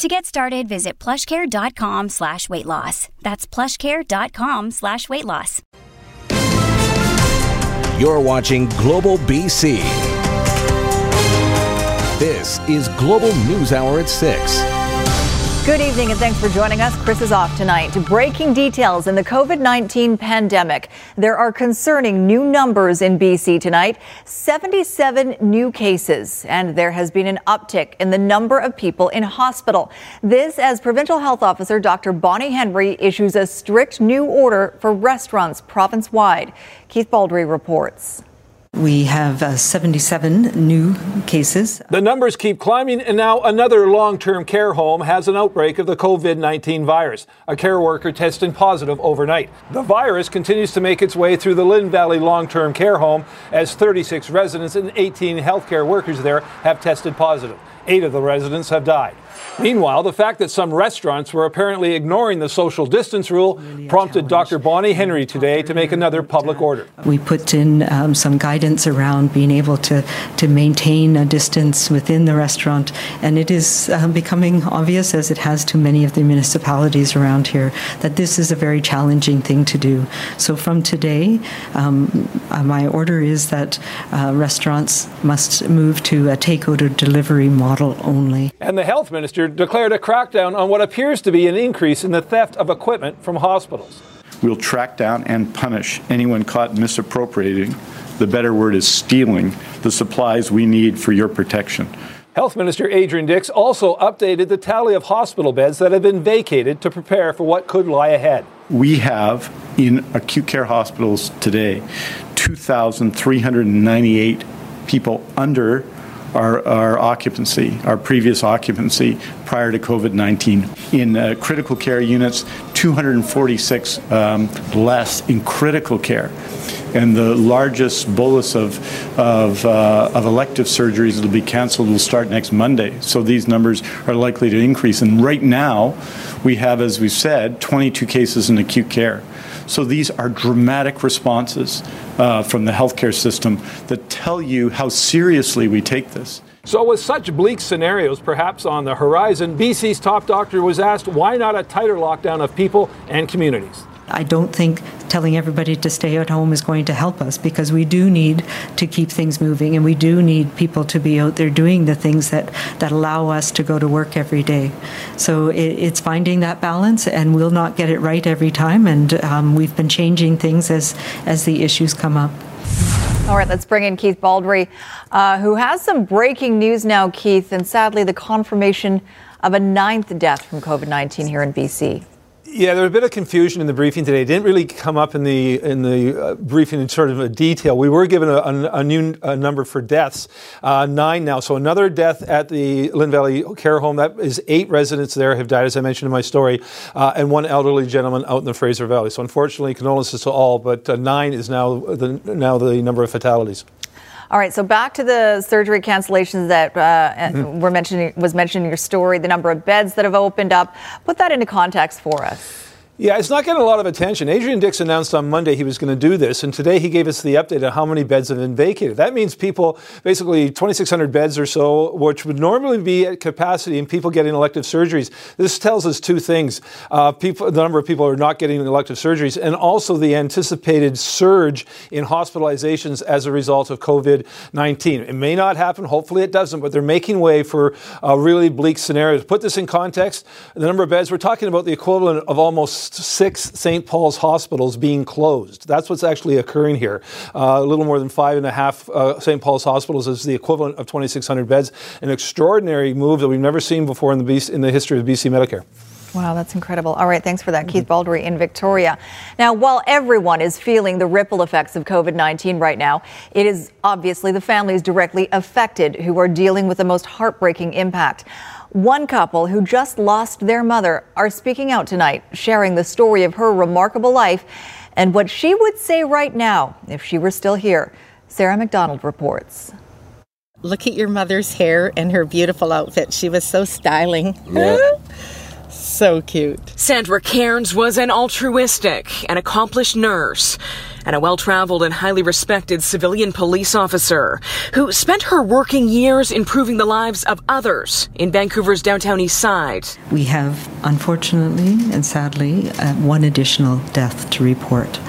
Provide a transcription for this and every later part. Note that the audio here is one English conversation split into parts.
To get started, visit plushcare.com slash weight loss. That's plushcare.com slash weight loss. You're watching Global BC. This is Global News Hour at 6. Good evening and thanks for joining us. Chris is off tonight. Breaking details in the COVID 19 pandemic. There are concerning new numbers in BC tonight 77 new cases, and there has been an uptick in the number of people in hospital. This as Provincial Health Officer Dr. Bonnie Henry issues a strict new order for restaurants province wide. Keith Baldrey reports. We have uh, 77 new cases. The numbers keep climbing, and now another long term care home has an outbreak of the COVID 19 virus. A care worker tested positive overnight. The virus continues to make its way through the Lynn Valley long term care home as 36 residents and 18 healthcare workers there have tested positive. Eight of the residents have died. Meanwhile, the fact that some restaurants were apparently ignoring the social distance rule prompted Dr. Bonnie Henry today to make another public order. We put in um, some guidance around being able to, to maintain a distance within the restaurant, and it is uh, becoming obvious, as it has to many of the municipalities around here, that this is a very challenging thing to do. So from today, um, uh, my order is that uh, restaurants must move to a takeout or delivery model only. And the health minister declared a crackdown on what appears to be an increase in the theft of equipment from hospitals. We'll track down and punish anyone caught misappropriating, the better word is stealing, the supplies we need for your protection. Health Minister Adrian Dix also updated the tally of hospital beds that have been vacated to prepare for what could lie ahead. We have in acute care hospitals today 2,398 people under our, our occupancy, our previous occupancy prior to COVID 19. In uh, critical care units, 246 um, less in critical care. And the largest bolus of, of, uh, of elective surgeries that will be canceled will start next Monday. So these numbers are likely to increase. And right now, we have, as we've said, 22 cases in acute care. So these are dramatic responses uh, from the healthcare system that tell you how seriously we take this. So, with such bleak scenarios perhaps on the horizon, BC's top doctor was asked why not a tighter lockdown of people and communities. I don't think telling everybody to stay at home is going to help us because we do need to keep things moving and we do need people to be out there doing the things that, that allow us to go to work every day. So it, it's finding that balance and we'll not get it right every time and um, we've been changing things as, as the issues come up. All right, let's bring in Keith Baldrey, uh, who has some breaking news now, Keith, and sadly the confirmation of a ninth death from COVID 19 here in BC. Yeah, there was a bit of confusion in the briefing today. It didn't really come up in the in the uh, briefing in sort of a detail. We were given a, a, a new a number for deaths, uh, nine now. So another death at the Lynn Valley Care Home. That is eight residents there have died, as I mentioned in my story, uh, and one elderly gentleman out in the Fraser Valley. So unfortunately, condolences to all, but uh, nine is now the now the number of fatalities. All right, so back to the surgery cancellations that uh, mm-hmm. were mentioning was mentioned in your story, the number of beds that have opened up. Put that into context for us. Yeah, it's not getting a lot of attention. Adrian Dix announced on Monday he was going to do this, and today he gave us the update on how many beds have been vacated. That means people, basically 2,600 beds or so, which would normally be at capacity, and people getting elective surgeries. This tells us two things: uh, people, the number of people who are not getting elective surgeries, and also the anticipated surge in hospitalizations as a result of COVID-19. It may not happen. Hopefully, it doesn't. But they're making way for a really bleak scenario. To put this in context, the number of beds we're talking about the equivalent of almost six St. Paul's hospitals being closed. That's what's actually occurring here. Uh, a little more than five and a half uh, St. Paul's hospitals is the equivalent of 2,600 beds. An extraordinary move that we've never seen before in the, BC, in the history of BC Medicare. Wow, that's incredible. All right, thanks for that, Keith Baldrey in Victoria. Now, while everyone is feeling the ripple effects of COVID 19 right now, it is obviously the families directly affected who are dealing with the most heartbreaking impact. One couple who just lost their mother are speaking out tonight, sharing the story of her remarkable life and what she would say right now if she were still here. Sarah McDonald reports. Look at your mother's hair and her beautiful outfit. She was so styling. Yeah. so cute. Sandra Cairns was an altruistic and accomplished nurse and a well traveled and highly respected civilian police officer who spent her working years improving the lives of others in Vancouver's downtown east side. We have, unfortunately and sadly, uh, one additional death to report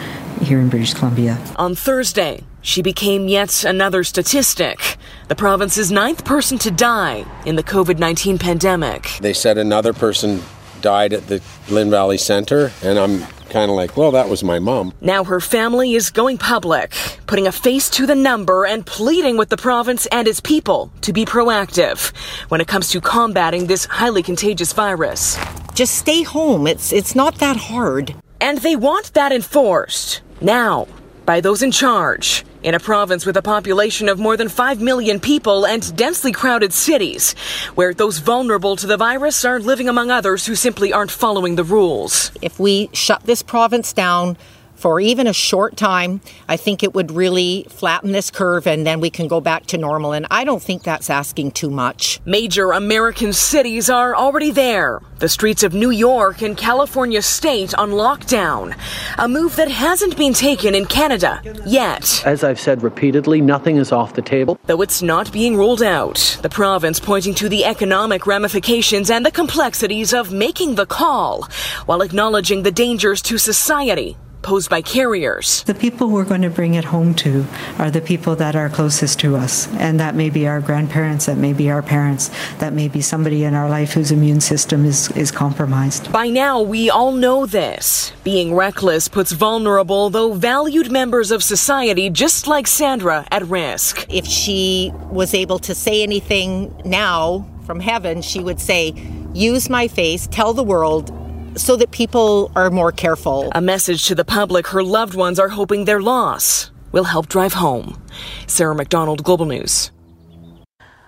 here in British Columbia. On Thursday, she became yet another statistic. The province's ninth person to die in the COVID 19 pandemic. They said another person died at the Lynn Valley Center, and I'm kind of like, well, that was my mom. Now her family is going public, putting a face to the number and pleading with the province and its people to be proactive when it comes to combating this highly contagious virus. Just stay home. It's it's not that hard. And they want that enforced now by those in charge. In a province with a population of more than 5 million people and densely crowded cities, where those vulnerable to the virus are living among others who simply aren't following the rules. If we shut this province down, for even a short time, I think it would really flatten this curve and then we can go back to normal. And I don't think that's asking too much. Major American cities are already there. The streets of New York and California state on lockdown. A move that hasn't been taken in Canada yet. As I've said repeatedly, nothing is off the table. Though it's not being ruled out. The province pointing to the economic ramifications and the complexities of making the call, while acknowledging the dangers to society posed by carriers. The people we're going to bring it home to are the people that are closest to us. And that may be our grandparents, that may be our parents, that may be somebody in our life whose immune system is, is compromised. By now, we all know this. Being reckless puts vulnerable, though valued members of society, just like Sandra, at risk. If she was able to say anything now from heaven, she would say, Use my face, tell the world so that people are more careful. A message to the public her loved ones are hoping their loss will help drive home. Sarah McDonald, Global News.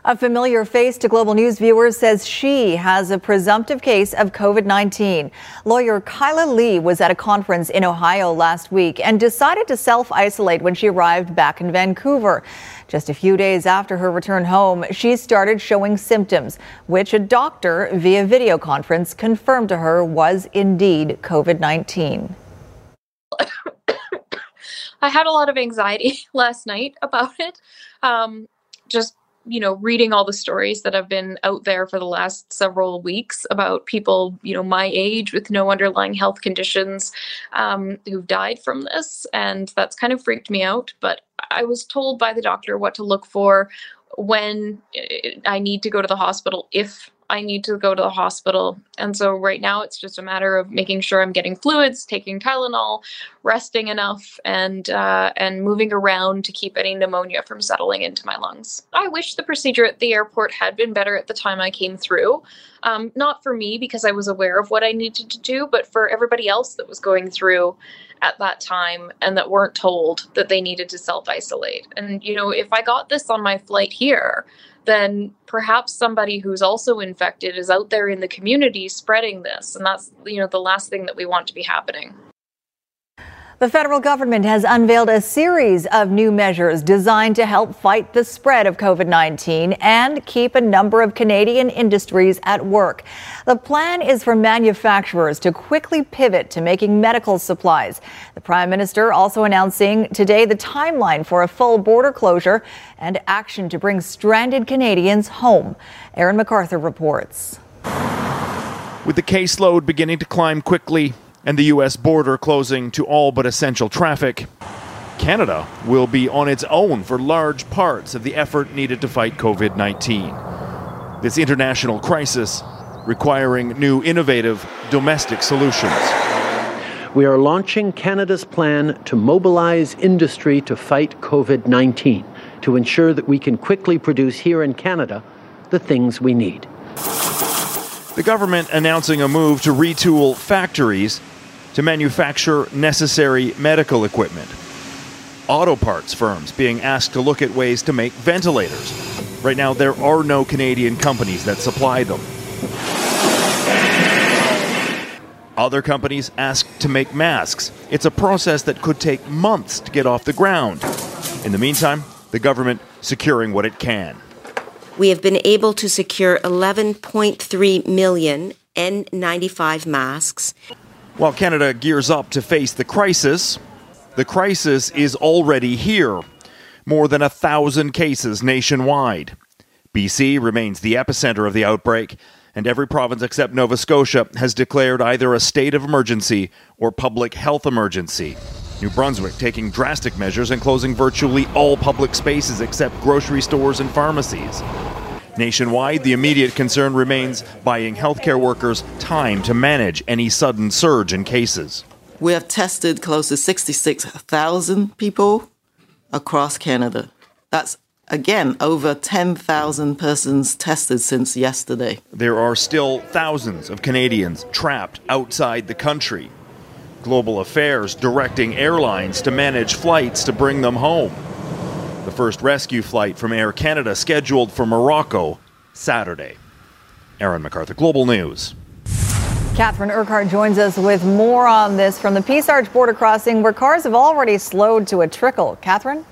A familiar face to Global News viewers says she has a presumptive case of COVID 19. Lawyer Kyla Lee was at a conference in Ohio last week and decided to self isolate when she arrived back in Vancouver. Just a few days after her return home, she started showing symptoms, which a doctor via video conference confirmed to her was indeed COVID 19. I had a lot of anxiety last night about it. Um, just you know reading all the stories that have been out there for the last several weeks about people you know my age with no underlying health conditions um, who've died from this. And that's kind of freaked me out. But i was told by the doctor what to look for when eh, i need to go to the hospital if I need to go to the hospital. And so right now it's just a matter of making sure I'm getting fluids, taking Tylenol, resting enough, and uh, and moving around to keep any pneumonia from settling into my lungs. I wish the procedure at the airport had been better at the time I came through. Um, not for me because I was aware of what I needed to do, but for everybody else that was going through at that time and that weren't told that they needed to self isolate. And you know, if I got this on my flight here, then perhaps somebody who's also infected is out there in the community spreading this. And that's you know the last thing that we want to be happening the federal government has unveiled a series of new measures designed to help fight the spread of COVID 19 and keep a number of Canadian industries at work. The plan is for manufacturers to quickly pivot to making medical supplies. The Prime Minister also announcing today the timeline for a full border closure and action to bring stranded Canadians home. Aaron MacArthur reports. With the caseload beginning to climb quickly, and the U.S. border closing to all but essential traffic. Canada will be on its own for large parts of the effort needed to fight COVID 19. This international crisis requiring new innovative domestic solutions. We are launching Canada's plan to mobilize industry to fight COVID 19 to ensure that we can quickly produce here in Canada the things we need. The government announcing a move to retool factories to manufacture necessary medical equipment. Auto parts firms being asked to look at ways to make ventilators. Right now, there are no Canadian companies that supply them. Other companies asked to make masks. It's a process that could take months to get off the ground. In the meantime, the government securing what it can. We have been able to secure 11.3 million N95 masks. While Canada gears up to face the crisis, the crisis is already here. More than a thousand cases nationwide. BC remains the epicenter of the outbreak, and every province except Nova Scotia has declared either a state of emergency or public health emergency. New Brunswick taking drastic measures and closing virtually all public spaces except grocery stores and pharmacies. Nationwide, the immediate concern remains buying healthcare workers time to manage any sudden surge in cases. We have tested close to 66,000 people across Canada. That's again over 10,000 persons tested since yesterday. There are still thousands of Canadians trapped outside the country. Global Affairs directing airlines to manage flights to bring them home. The first rescue flight from Air Canada scheduled for Morocco Saturday. Aaron MacArthur, Global News. Catherine Urquhart joins us with more on this from the Peace Arch border crossing where cars have already slowed to a trickle. Catherine?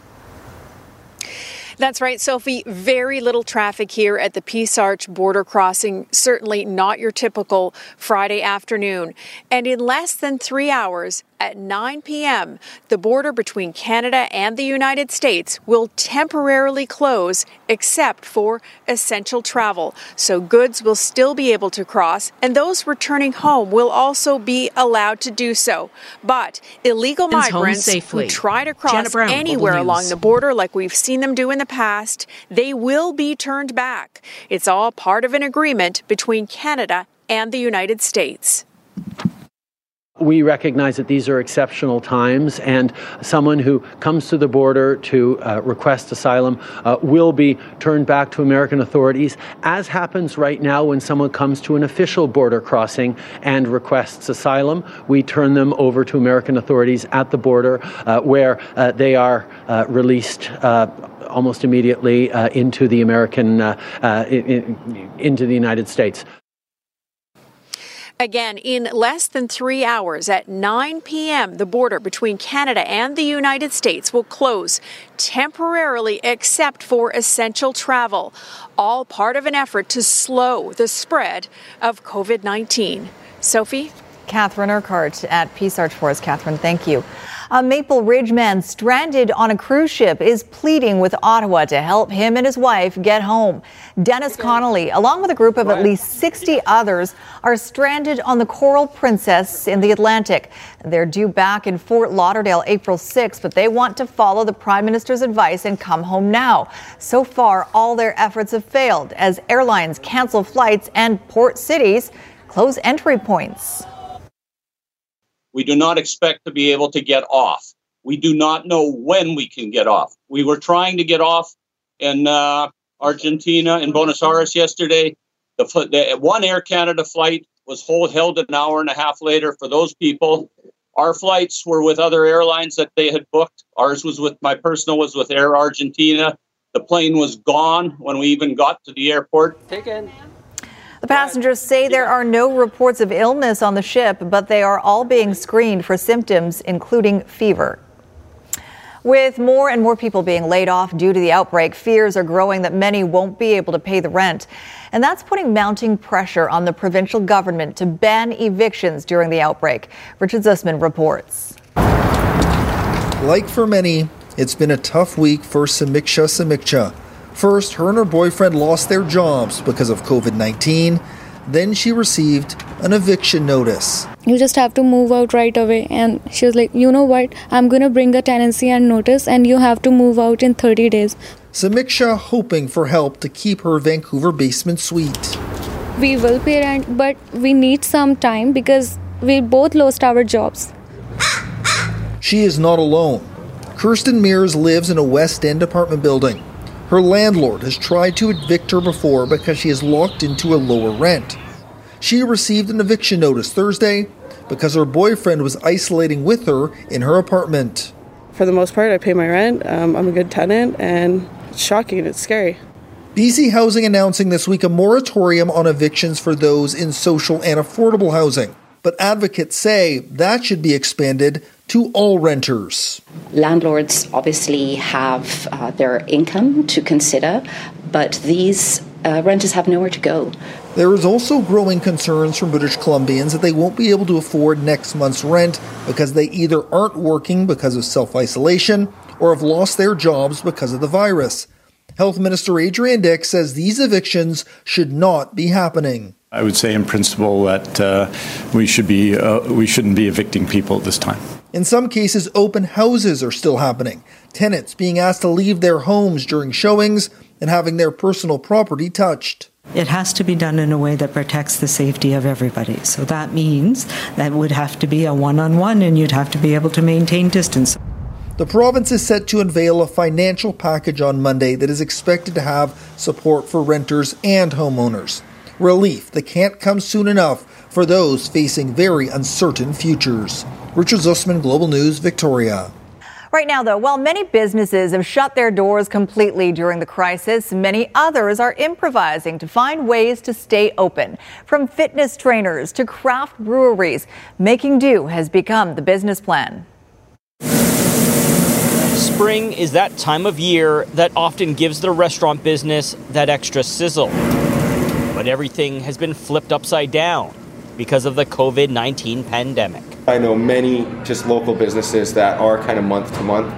That's right, Sophie. Very little traffic here at the Peace Arch border crossing. Certainly not your typical Friday afternoon. And in less than three hours, at 9 p.m., the border between Canada and the United States will temporarily close except for essential travel. So goods will still be able to cross, and those returning home will also be allowed to do so. But illegal migrants who try to cross anywhere along the border, like we've seen them do in the past, they will be turned back. It's all part of an agreement between Canada and the United States. We recognize that these are exceptional times, and someone who comes to the border to uh, request asylum uh, will be turned back to American authorities, as happens right now when someone comes to an official border crossing and requests asylum. We turn them over to American authorities at the border, uh, where uh, they are uh, released uh, almost immediately into the American, in, into the United States. Again, in less than three hours at 9 p.m., the border between Canada and the United States will close temporarily except for essential travel, all part of an effort to slow the spread of COVID 19. Sophie? Catherine Urquhart at Peace Arch Forest. Catherine, thank you. A Maple Ridge man stranded on a cruise ship is pleading with Ottawa to help him and his wife get home. Dennis Connolly, along with a group of at least 60 others, are stranded on the Coral Princess in the Atlantic. They're due back in Fort Lauderdale April 6, but they want to follow the Prime Minister's advice and come home now. So far, all their efforts have failed as airlines cancel flights and port cities close entry points. We do not expect to be able to get off. We do not know when we can get off. We were trying to get off in uh, Argentina in Buenos Aires yesterday. The, the, one Air Canada flight was hold, held an hour and a half later for those people. Our flights were with other airlines that they had booked. Ours was with my personal was with Air Argentina. The plane was gone when we even got to the airport. Taken. The passengers say there are no reports of illness on the ship, but they are all being screened for symptoms, including fever. With more and more people being laid off due to the outbreak, fears are growing that many won't be able to pay the rent. And that's putting mounting pressure on the provincial government to ban evictions during the outbreak. Richard Zussman reports. Like for many, it's been a tough week for Samiksha Samikcha. First, her and her boyfriend lost their jobs because of COVID 19. Then she received an eviction notice. You just have to move out right away. And she was like, You know what? I'm going to bring a tenancy and notice, and you have to move out in 30 days. Samiksha hoping for help to keep her Vancouver basement suite. We will pay rent, but we need some time because we both lost our jobs. She is not alone. Kirsten Mears lives in a West End apartment building. Her landlord has tried to evict her before because she is locked into a lower rent. She received an eviction notice Thursday because her boyfriend was isolating with her in her apartment. For the most part, I pay my rent. Um, I'm a good tenant, and it's shocking. It's scary. BC Housing announcing this week a moratorium on evictions for those in social and affordable housing. but advocates say that should be expanded to all renters. Landlords obviously have uh, their income to consider, but these uh, renters have nowhere to go. There is also growing concerns from British Columbians that they won't be able to afford next month's rent because they either aren't working because of self isolation or have lost their jobs because of the virus. Health Minister Adrian Dix says these evictions should not be happening. I would say, in principle, that uh, we should be uh, we shouldn't be evicting people at this time. In some cases, open houses are still happening. Tenants being asked to leave their homes during showings and having their personal property touched. It has to be done in a way that protects the safety of everybody. So that means that would have to be a one on one and you'd have to be able to maintain distance. The province is set to unveil a financial package on Monday that is expected to have support for renters and homeowners. Relief that can't come soon enough for those facing very uncertain futures. Richard Zussman, Global News, Victoria. Right now, though, while many businesses have shut their doors completely during the crisis, many others are improvising to find ways to stay open. From fitness trainers to craft breweries, making do has become the business plan. Spring is that time of year that often gives the restaurant business that extra sizzle. But everything has been flipped upside down because of the COVID 19 pandemic. I know many just local businesses that are kind of month to month,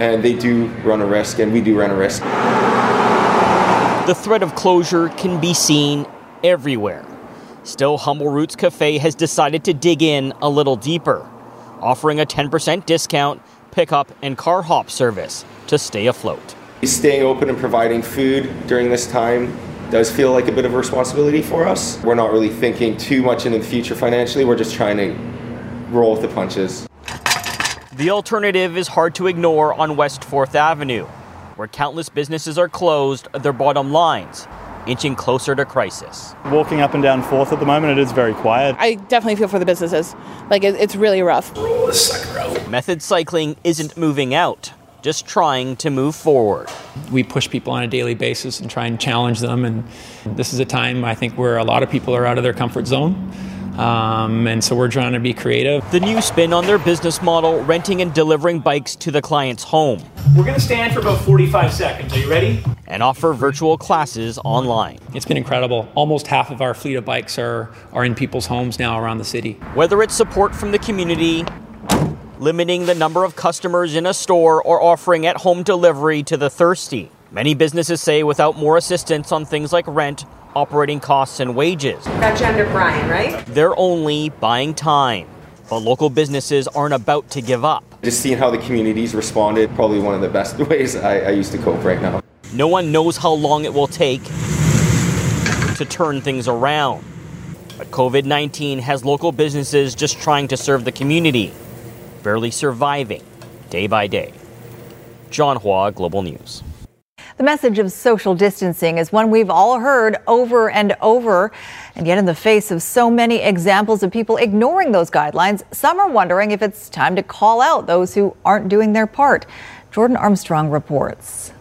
and they do run a risk, and we do run a risk. The threat of closure can be seen everywhere. Still, Humble Roots Cafe has decided to dig in a little deeper, offering a 10% discount, pickup, and car hop service to stay afloat. Staying open and providing food during this time does feel like a bit of a responsibility for us. We're not really thinking too much into the future financially, we're just trying to roll with the punches. The alternative is hard to ignore on West 4th Avenue, where countless businesses are closed, their bottom lines inching closer to crisis. Walking up and down 4th at the moment, it is very quiet. I definitely feel for the businesses. Like, it's really rough. Roll the second row. Method cycling isn't moving out, just trying to move forward. We push people on a daily basis and try and challenge them. And this is a time, I think, where a lot of people are out of their comfort zone. Um, and so we're trying to be creative. The new spin on their business model renting and delivering bikes to the client's home. We're going to stand for about 45 seconds. Are you ready? And offer virtual classes online. It's been incredible. Almost half of our fleet of bikes are, are in people's homes now around the city. Whether it's support from the community, limiting the number of customers in a store, or offering at home delivery to the thirsty. Many businesses say without more assistance on things like rent, operating costs, and wages. Got you under Brian, right? They're only buying time. But local businesses aren't about to give up. Just seeing how the communities responded, probably one of the best ways I, I used to cope right now. No one knows how long it will take to turn things around. But COVID 19 has local businesses just trying to serve the community, barely surviving day by day. John Hua, Global News. The message of social distancing is one we've all heard over and over. And yet, in the face of so many examples of people ignoring those guidelines, some are wondering if it's time to call out those who aren't doing their part. Jordan Armstrong reports.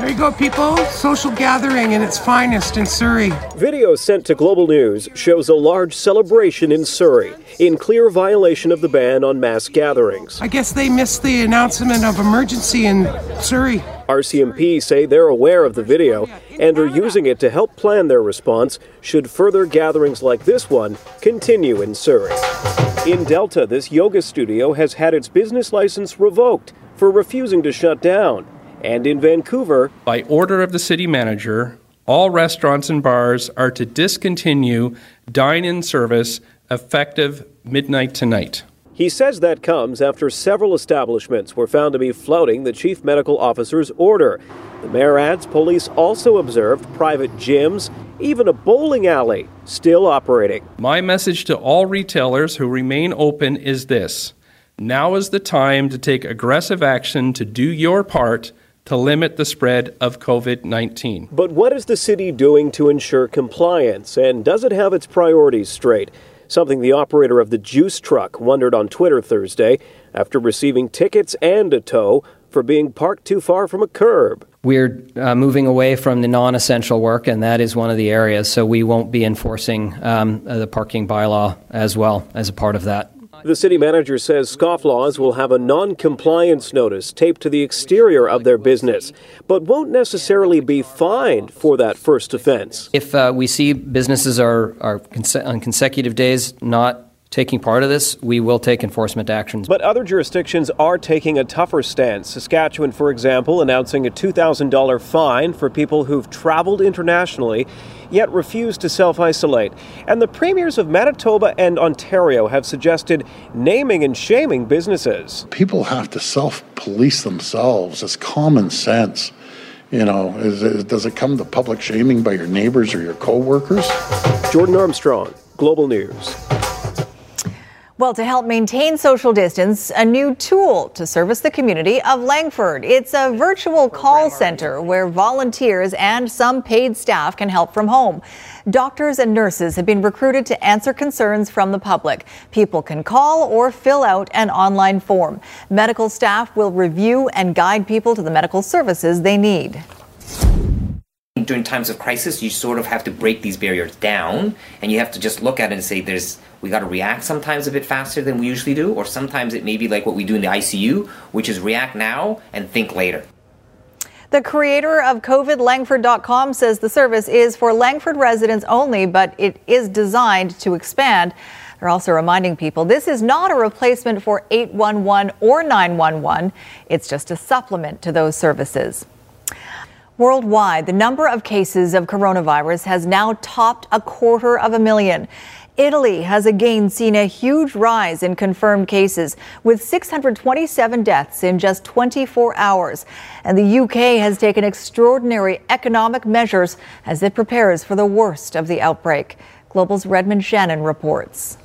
There you go, people. Social gathering in its finest in Surrey. Video sent to Global News shows a large celebration in Surrey, in clear violation of the ban on mass gatherings. I guess they missed the announcement of emergency in Surrey. RCMP say they're aware of the video and are using it to help plan their response should further gatherings like this one continue in Surrey. In Delta, this yoga studio has had its business license revoked for refusing to shut down. And in Vancouver, by order of the city manager, all restaurants and bars are to discontinue dine in service effective midnight tonight. He says that comes after several establishments were found to be flouting the chief medical officer's order. The mayor adds police also observed private gyms, even a bowling alley, still operating. My message to all retailers who remain open is this now is the time to take aggressive action to do your part to limit the spread of COVID 19. But what is the city doing to ensure compliance, and does it have its priorities straight? Something the operator of the juice truck wondered on Twitter Thursday after receiving tickets and a tow for being parked too far from a curb. We're uh, moving away from the non essential work, and that is one of the areas, so we won't be enforcing um, the parking bylaw as well as a part of that. The city manager says scofflaws will have a non compliance notice taped to the exterior of their business, but won't necessarily be fined for that first offense. If uh, we see businesses are, are on consecutive days not taking part of this, we will take enforcement actions. But other jurisdictions are taking a tougher stance. Saskatchewan, for example, announcing a $2,000 fine for people who've traveled internationally yet refuse to self isolate. And the premiers of Manitoba and Ontario have suggested naming and shaming businesses. People have to self police themselves. It's common sense. You know, is, is, does it come to public shaming by your neighbors or your coworkers? Jordan Armstrong, Global News. Well, to help maintain social distance, a new tool to service the community of Langford. It's a virtual call center where volunteers and some paid staff can help from home. Doctors and nurses have been recruited to answer concerns from the public. People can call or fill out an online form. Medical staff will review and guide people to the medical services they need during times of crisis, you sort of have to break these barriers down, and you have to just look at it and say, "There's we got to react sometimes a bit faster than we usually do, or sometimes it may be like what we do in the ICU, which is react now and think later." The creator of COVIDLangford.com says the service is for Langford residents only, but it is designed to expand. They're also reminding people this is not a replacement for 811 or 911. It's just a supplement to those services. Worldwide, the number of cases of coronavirus has now topped a quarter of a million. Italy has again seen a huge rise in confirmed cases, with 627 deaths in just 24 hours. And the UK has taken extraordinary economic measures as it prepares for the worst of the outbreak. Global's Redmond Shannon reports.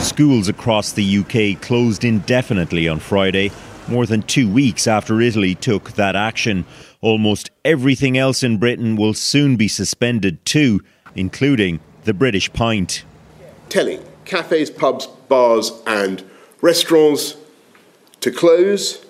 Schools across the UK closed indefinitely on Friday, more than two weeks after Italy took that action. Almost everything else in Britain will soon be suspended too, including the British pint. Telling cafes, pubs, bars, and restaurants to close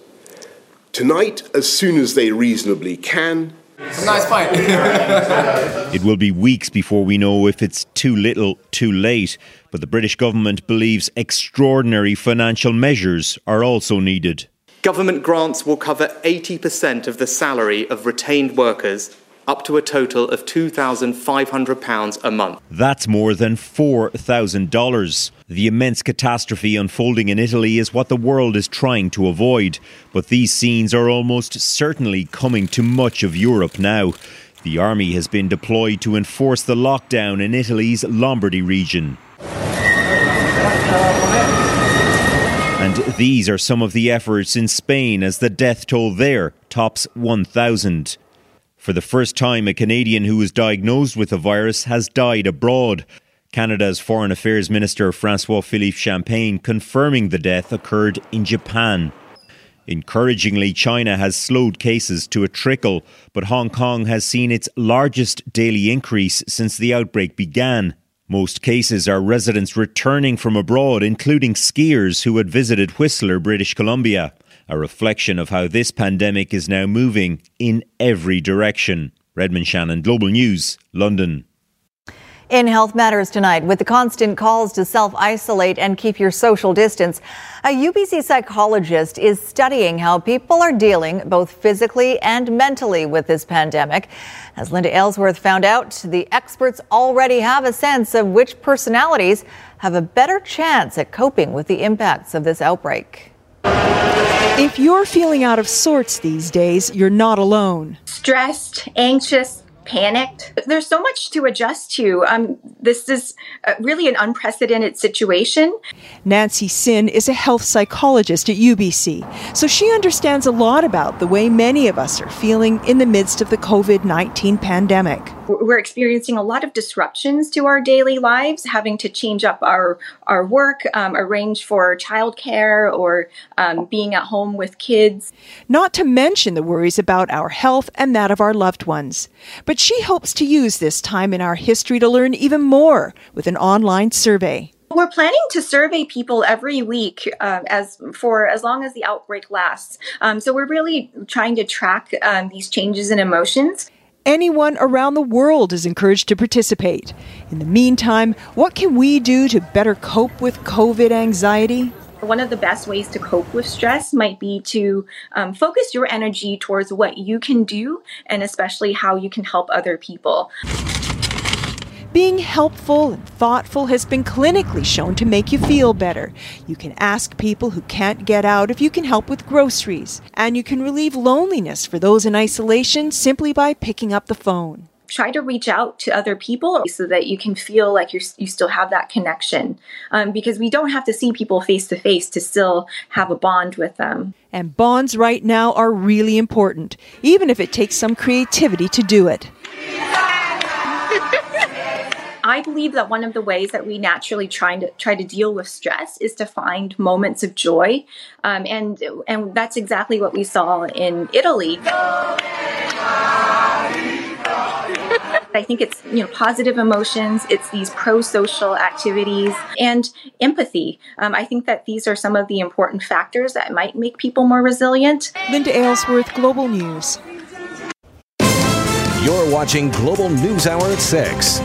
tonight as soon as they reasonably can. It's a nice pint. it will be weeks before we know if it's too little, too late. But the British government believes extraordinary financial measures are also needed. Government grants will cover 80% of the salary of retained workers, up to a total of £2,500 a month. That's more than $4,000. The immense catastrophe unfolding in Italy is what the world is trying to avoid. But these scenes are almost certainly coming to much of Europe now. The army has been deployed to enforce the lockdown in Italy's Lombardy region. And these are some of the efforts in Spain as the death toll there tops 1,000. For the first time, a Canadian who was diagnosed with the virus has died abroad. Canada's Foreign Affairs Minister Francois Philippe Champagne confirming the death occurred in Japan. Encouragingly, China has slowed cases to a trickle, but Hong Kong has seen its largest daily increase since the outbreak began. Most cases are residents returning from abroad, including skiers who had visited Whistler, British Columbia. A reflection of how this pandemic is now moving in every direction. Redmond Shannon, Global News, London. In Health Matters tonight, with the constant calls to self isolate and keep your social distance, a UBC psychologist is studying how people are dealing both physically and mentally with this pandemic. As Linda Aylesworth found out, the experts already have a sense of which personalities have a better chance at coping with the impacts of this outbreak. If you're feeling out of sorts these days, you're not alone. Stressed, anxious, panicked. There's so much to adjust to. Um, this is uh, really an unprecedented situation. Nancy Sin is a health psychologist at UBC, so she understands a lot about the way many of us are feeling in the midst of the COVID 19 pandemic. We're experiencing a lot of disruptions to our daily lives, having to change up our, our work, um, arrange for childcare, or um, being at home with kids. Not to mention the worries about our health and that of our loved ones. But she hopes to use this time in our history to learn even more with an online survey. We're planning to survey people every week uh, as for as long as the outbreak lasts. Um, so we're really trying to track um, these changes in emotions. Anyone around the world is encouraged to participate. In the meantime, what can we do to better cope with COVID anxiety? One of the best ways to cope with stress might be to um, focus your energy towards what you can do and especially how you can help other people. Being helpful and thoughtful has been clinically shown to make you feel better. You can ask people who can't get out if you can help with groceries, and you can relieve loneliness for those in isolation simply by picking up the phone. Try to reach out to other people so that you can feel like you you still have that connection. Um, because we don't have to see people face to face to still have a bond with them. And bonds right now are really important, even if it takes some creativity to do it. I believe that one of the ways that we naturally try to try to deal with stress is to find moments of joy, um, and and that's exactly what we saw in Italy. I think it's you know positive emotions, it's these pro-social activities, and empathy. Um, I think that these are some of the important factors that might make people more resilient. Linda Aylesworth, Global News. You're watching Global News Hour at six.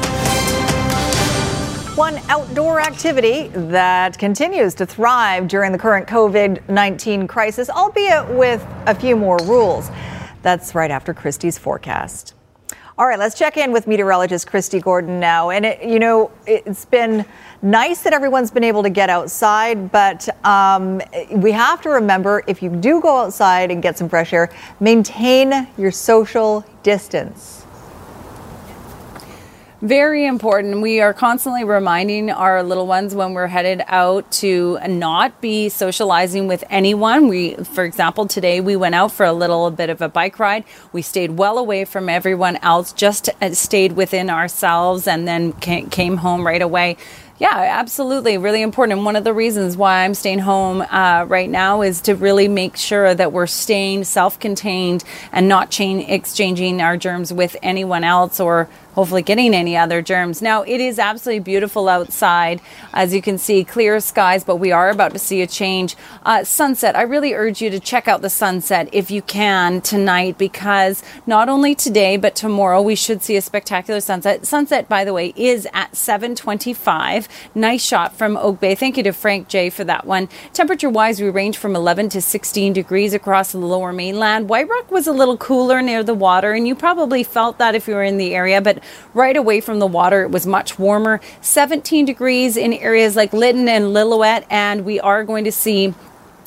One outdoor activity that continues to thrive during the current COVID 19 crisis, albeit with a few more rules. That's right after Kristi's forecast. All right, let's check in with meteorologist Kristi Gordon now. And, it, you know, it's been nice that everyone's been able to get outside, but um, we have to remember if you do go outside and get some fresh air, maintain your social distance. Very important. We are constantly reminding our little ones when we're headed out to not be socializing with anyone. We, for example, today we went out for a little bit of a bike ride. We stayed well away from everyone else, just uh, stayed within ourselves, and then came home right away. Yeah, absolutely. Really important. And one of the reasons why I'm staying home uh, right now is to really make sure that we're staying self contained and not chain- exchanging our germs with anyone else or hopefully getting any other germs. Now, it is absolutely beautiful outside. As you can see, clear skies, but we are about to see a change. Uh, sunset, I really urge you to check out the sunset if you can tonight because not only today, but tomorrow we should see a spectacular sunset. Sunset, by the way, is at 725. Nice shot from Oak Bay. Thank you to Frank J for that one. Temperature wise, we range from 11 to 16 degrees across the lower mainland. White Rock was a little cooler near the water, and you probably felt that if you were in the area, but Right away from the water, it was much warmer, 17 degrees in areas like Lytton and Lillooet, and we are going to see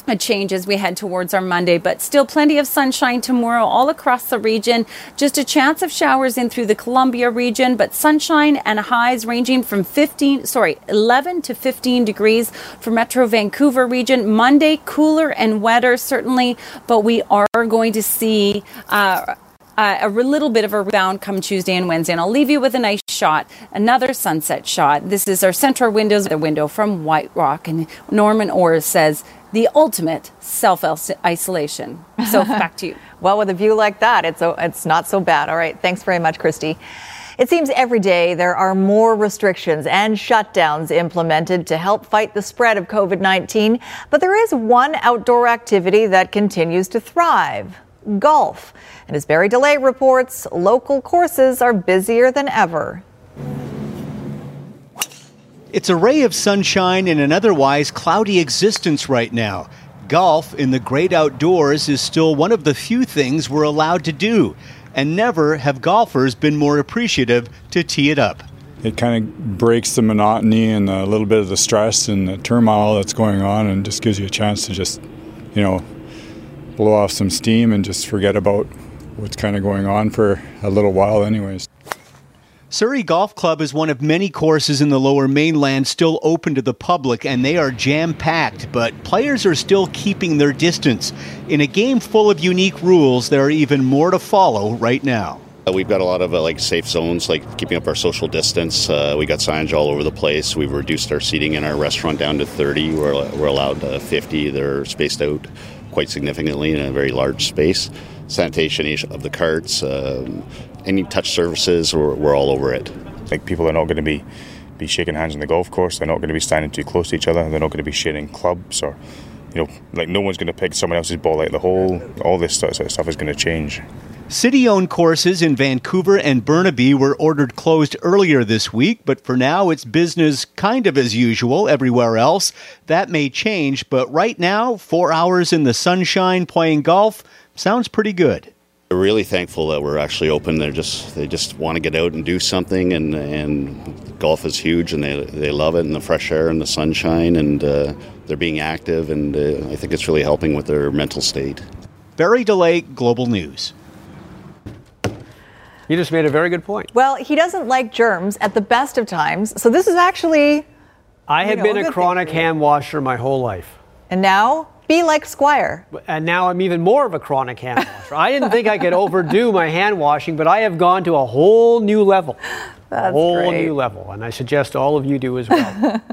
a change as we head towards our Monday, but still plenty of sunshine tomorrow all across the region. Just a chance of showers in through the Columbia region, but sunshine and highs ranging from 15, sorry, 11 to 15 degrees for Metro Vancouver region. Monday, cooler and wetter, certainly, but we are going to see. Uh, uh, a little bit of a rebound come Tuesday and Wednesday. And I'll leave you with a nice shot, another sunset shot. This is our central windows, the window from White Rock. And Norman Orr says, the ultimate self isolation. So back to you. well, with a view like that, it's, it's not so bad. All right. Thanks very much, Kristi. It seems every day there are more restrictions and shutdowns implemented to help fight the spread of COVID 19, but there is one outdoor activity that continues to thrive golf. And as Barry DeLay reports, local courses are busier than ever. It's a ray of sunshine in an otherwise cloudy existence right now. Golf in the great outdoors is still one of the few things we're allowed to do, and never have golfers been more appreciative to tee it up. It kind of breaks the monotony and a little bit of the stress and the turmoil that's going on, and just gives you a chance to just, you know, blow off some steam and just forget about what's kind of going on for a little while, anyways. Surrey Golf Club is one of many courses in the lower mainland still open to the public, and they are jam packed, but players are still keeping their distance. In a game full of unique rules, there are even more to follow right now. Uh, we've got a lot of uh, like safe zones, like keeping up our social distance. Uh, we got signage all over the place. We've reduced our seating in our restaurant down to 30. We're, we're allowed uh, 50. They're spaced out quite significantly in a very large space. Sanitation of the carts, um, any touch surfaces, we're, we're all over it. Like people are not going to be be shaking hands on the golf course. They're not going to be standing too close to each other. They're not going to be sharing clubs or, you know, like no one's going to pick someone else's ball out of the hole. All this sort of stuff is going to change. City owned courses in Vancouver and Burnaby were ordered closed earlier this week, but for now it's business kind of as usual everywhere else. That may change, but right now, four hours in the sunshine playing golf sounds pretty good. We're really thankful that we're actually open. They're just they just want to get out and do something, and and golf is huge, and they they love it, and the fresh air and the sunshine, and uh, they're being active, and uh, I think it's really helping with their mental state. Barry DeLay, Global News. You just made a very good point. Well, he doesn't like germs at the best of times, so this is actually. I have know, been a a chronic thing hand washer my whole life. And now, be like Squire. And now I'm even more of a chronic hand washer. I didn't think I could overdo my hand washing, but I have gone to a whole new level. a That's whole great. new level. And I suggest all of you do as well.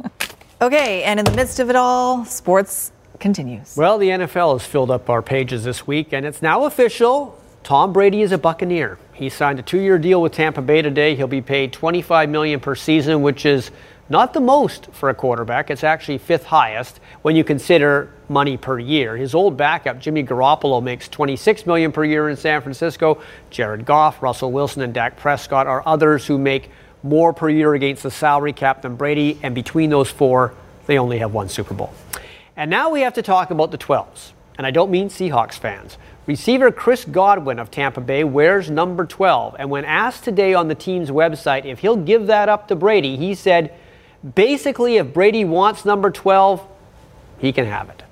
Okay, and in the midst of it all, sports continues. well, the NFL has filled up our pages this week, and it's now official. Tom Brady is a Buccaneer. He signed a two-year deal with Tampa Bay today. He'll be paid 25 million per season, which is not the most for a quarterback. It's actually fifth highest when you consider money per year. His old backup, Jimmy Garoppolo, makes 26 million per year in San Francisco. Jared Goff, Russell Wilson, and Dak Prescott are others who make more per year against the salary cap than Brady, and between those four, they only have one Super Bowl. And now we have to talk about the 12s. And I don't mean Seahawks fans. Receiver Chris Godwin of Tampa Bay wears number 12. And when asked today on the team's website if he'll give that up to Brady, he said basically, if Brady wants number 12, he can have it.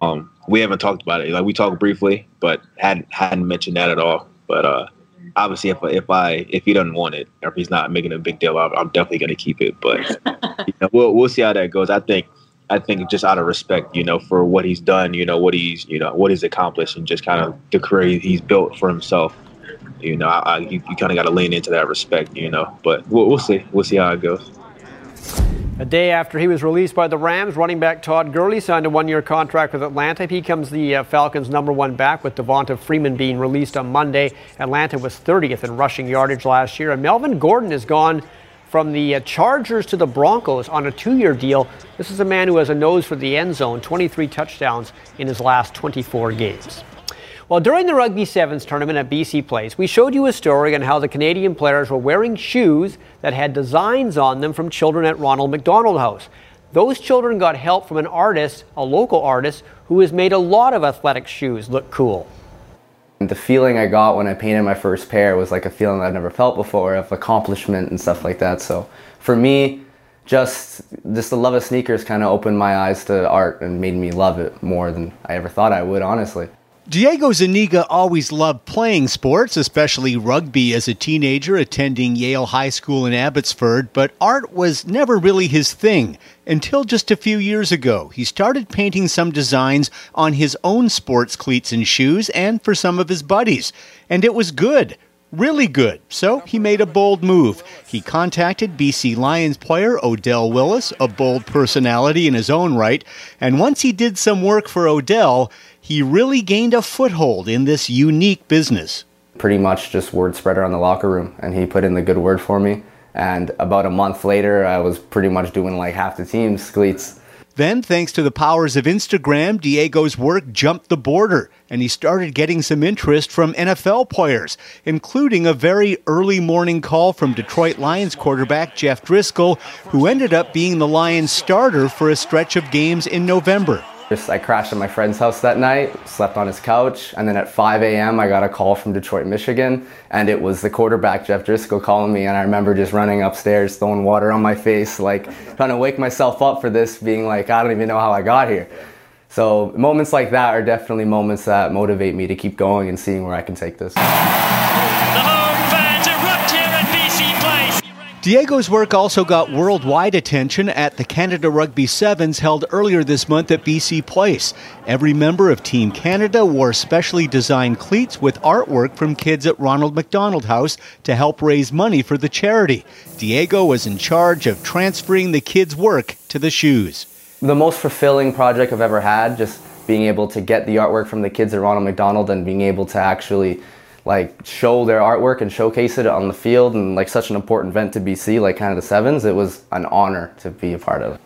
Um, we haven't talked about it. Like we talked briefly, but hadn't hadn't mentioned that at all. But uh, obviously, if if I if he doesn't want it or if he's not making a big deal, I'm, I'm definitely going to keep it. But you know, we'll we'll see how that goes. I think I think just out of respect, you know, for what he's done, you know, what he's you know what he's accomplished, and just kind of the career he's built for himself. You know, I, I, you, you kind of got to lean into that respect, you know. But we'll, we'll see. We'll see how it goes. A day after he was released by the Rams, running back Todd Gurley signed a one year contract with Atlanta. He becomes the uh, Falcons' number one back, with Devonta Freeman being released on Monday. Atlanta was 30th in rushing yardage last year. And Melvin Gordon has gone from the uh, Chargers to the Broncos on a two year deal. This is a man who has a nose for the end zone, 23 touchdowns in his last 24 games. Well, during the Rugby Sevens tournament at BC Place, we showed you a story on how the Canadian players were wearing shoes that had designs on them from children at Ronald McDonald House. Those children got help from an artist, a local artist, who has made a lot of athletic shoes look cool. The feeling I got when I painted my first pair was like a feeling I've never felt before of accomplishment and stuff like that. So for me, just just the love of sneakers kind of opened my eyes to art and made me love it more than I ever thought I would, honestly. Diego Zaniga always loved playing sports, especially rugby as a teenager attending Yale High School in Abbotsford, but art was never really his thing until just a few years ago. He started painting some designs on his own sports cleats and shoes and for some of his buddies, and it was good. Really good. So he made a bold move. He contacted BC Lions player Odell Willis, a bold personality in his own right, and once he did some work for Odell, he really gained a foothold in this unique business. Pretty much just word spread around the locker room, and he put in the good word for me. And about a month later, I was pretty much doing like half the team's cleats. Then, thanks to the powers of Instagram, Diego's work jumped the border, and he started getting some interest from NFL players, including a very early morning call from Detroit Lions quarterback Jeff Driskel, who ended up being the Lions starter for a stretch of games in November. Just I crashed at my friend's house that night, slept on his couch, and then at 5 a.m. I got a call from Detroit, Michigan, and it was the quarterback Jeff Driskel calling me, and I remember just running upstairs, throwing water on my face, like trying to wake myself up for this, being like, I don't even know how I got here. So moments like that are definitely moments that motivate me to keep going and seeing where I can take this. Diego's work also got worldwide attention at the Canada Rugby Sevens held earlier this month at BC Place. Every member of Team Canada wore specially designed cleats with artwork from kids at Ronald McDonald House to help raise money for the charity. Diego was in charge of transferring the kids' work to the shoes. The most fulfilling project I've ever had, just being able to get the artwork from the kids at Ronald McDonald and being able to actually like show their artwork and showcase it on the field and like such an important event to BC, like kind of the sevens, it was an honor to be a part of.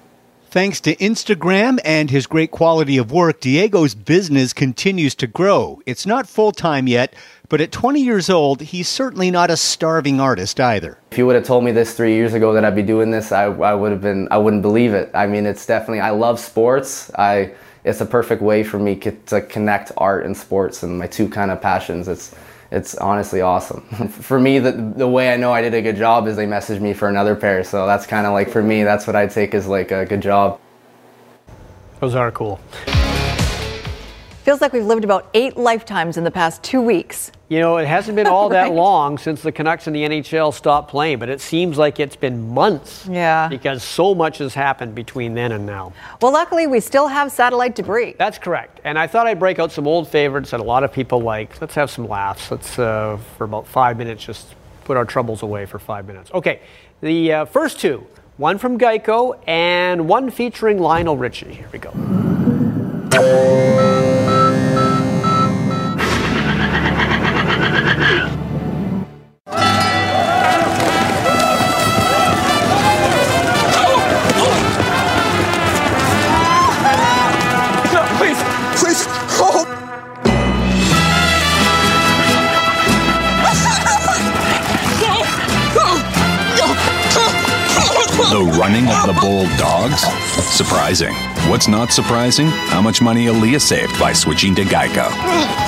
Thanks to Instagram and his great quality of work, Diego's business continues to grow. It's not full time yet, but at 20 years old, he's certainly not a starving artist either. If you would have told me this three years ago that I'd be doing this, I, I would have been, I wouldn't believe it. I mean, it's definitely, I love sports. I, it's a perfect way for me to connect art and sports and my two kind of passions. It's, it's honestly awesome. for me, the, the way I know I did a good job is they messaged me for another pair. So that's kind of like, for me, that's what I take as like a good job. Those are cool. Feels like we've lived about eight lifetimes in the past two weeks. You know, it hasn't been all Right. that long since the Canucks and the NHL stopped playing, but it seems like it's been months. Yeah. Because so much has happened between then and now. Well, luckily, we still have satellite debris. That's correct. And I thought I'd break out some old favorites that a lot of people like. Let's have some laughs. Let's, uh, for about five minutes, just put our troubles away for five minutes. Okay, the uh, first two one from Geico and one featuring Lionel Richie. Here we go. The running of the bold dogs? Surprising. What's not surprising? How much money Aaliyah saved by switching to Geico.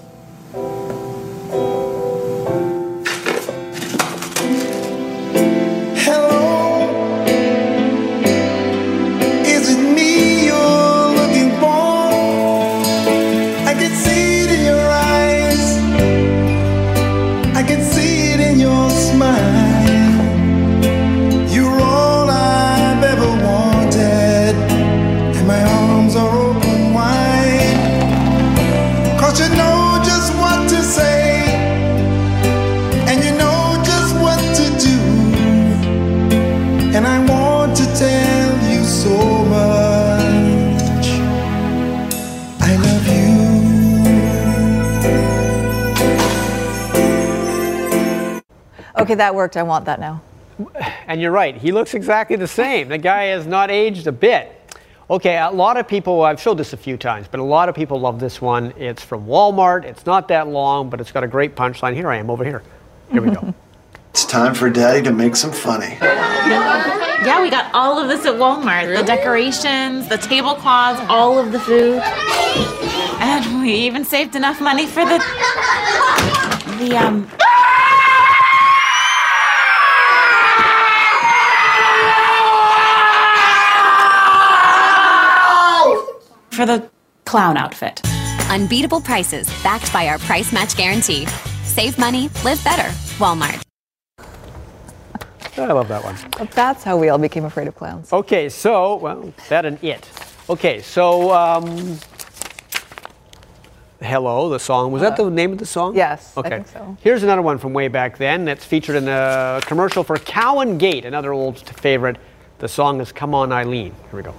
Okay, that worked. I want that now. And you're right, he looks exactly the same. The guy has not aged a bit. Okay, a lot of people, I've showed this a few times, but a lot of people love this one. It's from Walmart. It's not that long, but it's got a great punchline. Here I am over here. Here we go. It's time for Daddy to make some funny. Yeah, we got all of this at Walmart. The decorations, the tablecloths, all of the food. And we even saved enough money for the the um for the clown outfit. Unbeatable prices backed by our price match guarantee. Save money, live better. Walmart. I love that one. That's how we all became afraid of clowns. Okay, so, well, that and it. Okay, so, um, Hello, the song. Was that the name of the song? Yes, I Okay. think so. Here's another one from way back then that's featured in a commercial for Cowan Gate, another old favorite. The song is Come On Eileen. Here we go.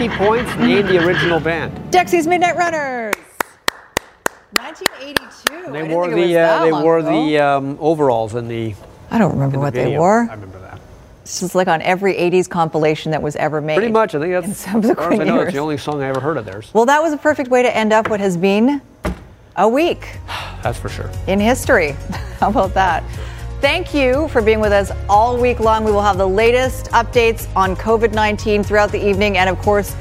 50 points, name the original band. Dexy's Midnight Runners. 1982. They I wore think it was the uh, they long wore ago. the um, overalls in the. I don't remember the what they video. wore. I remember that. It's just like on every 80s compilation that was ever made. Pretty much. I think that's in as far as I know. It's the only song I ever heard of theirs. Well, that was a perfect way to end up what has been a week That's for sure. in history. How about that? Thank you for being with us all week long. We will have the latest updates on COVID 19 throughout the evening. And of course,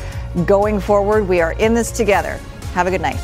going forward, we are in this together. Have a good night.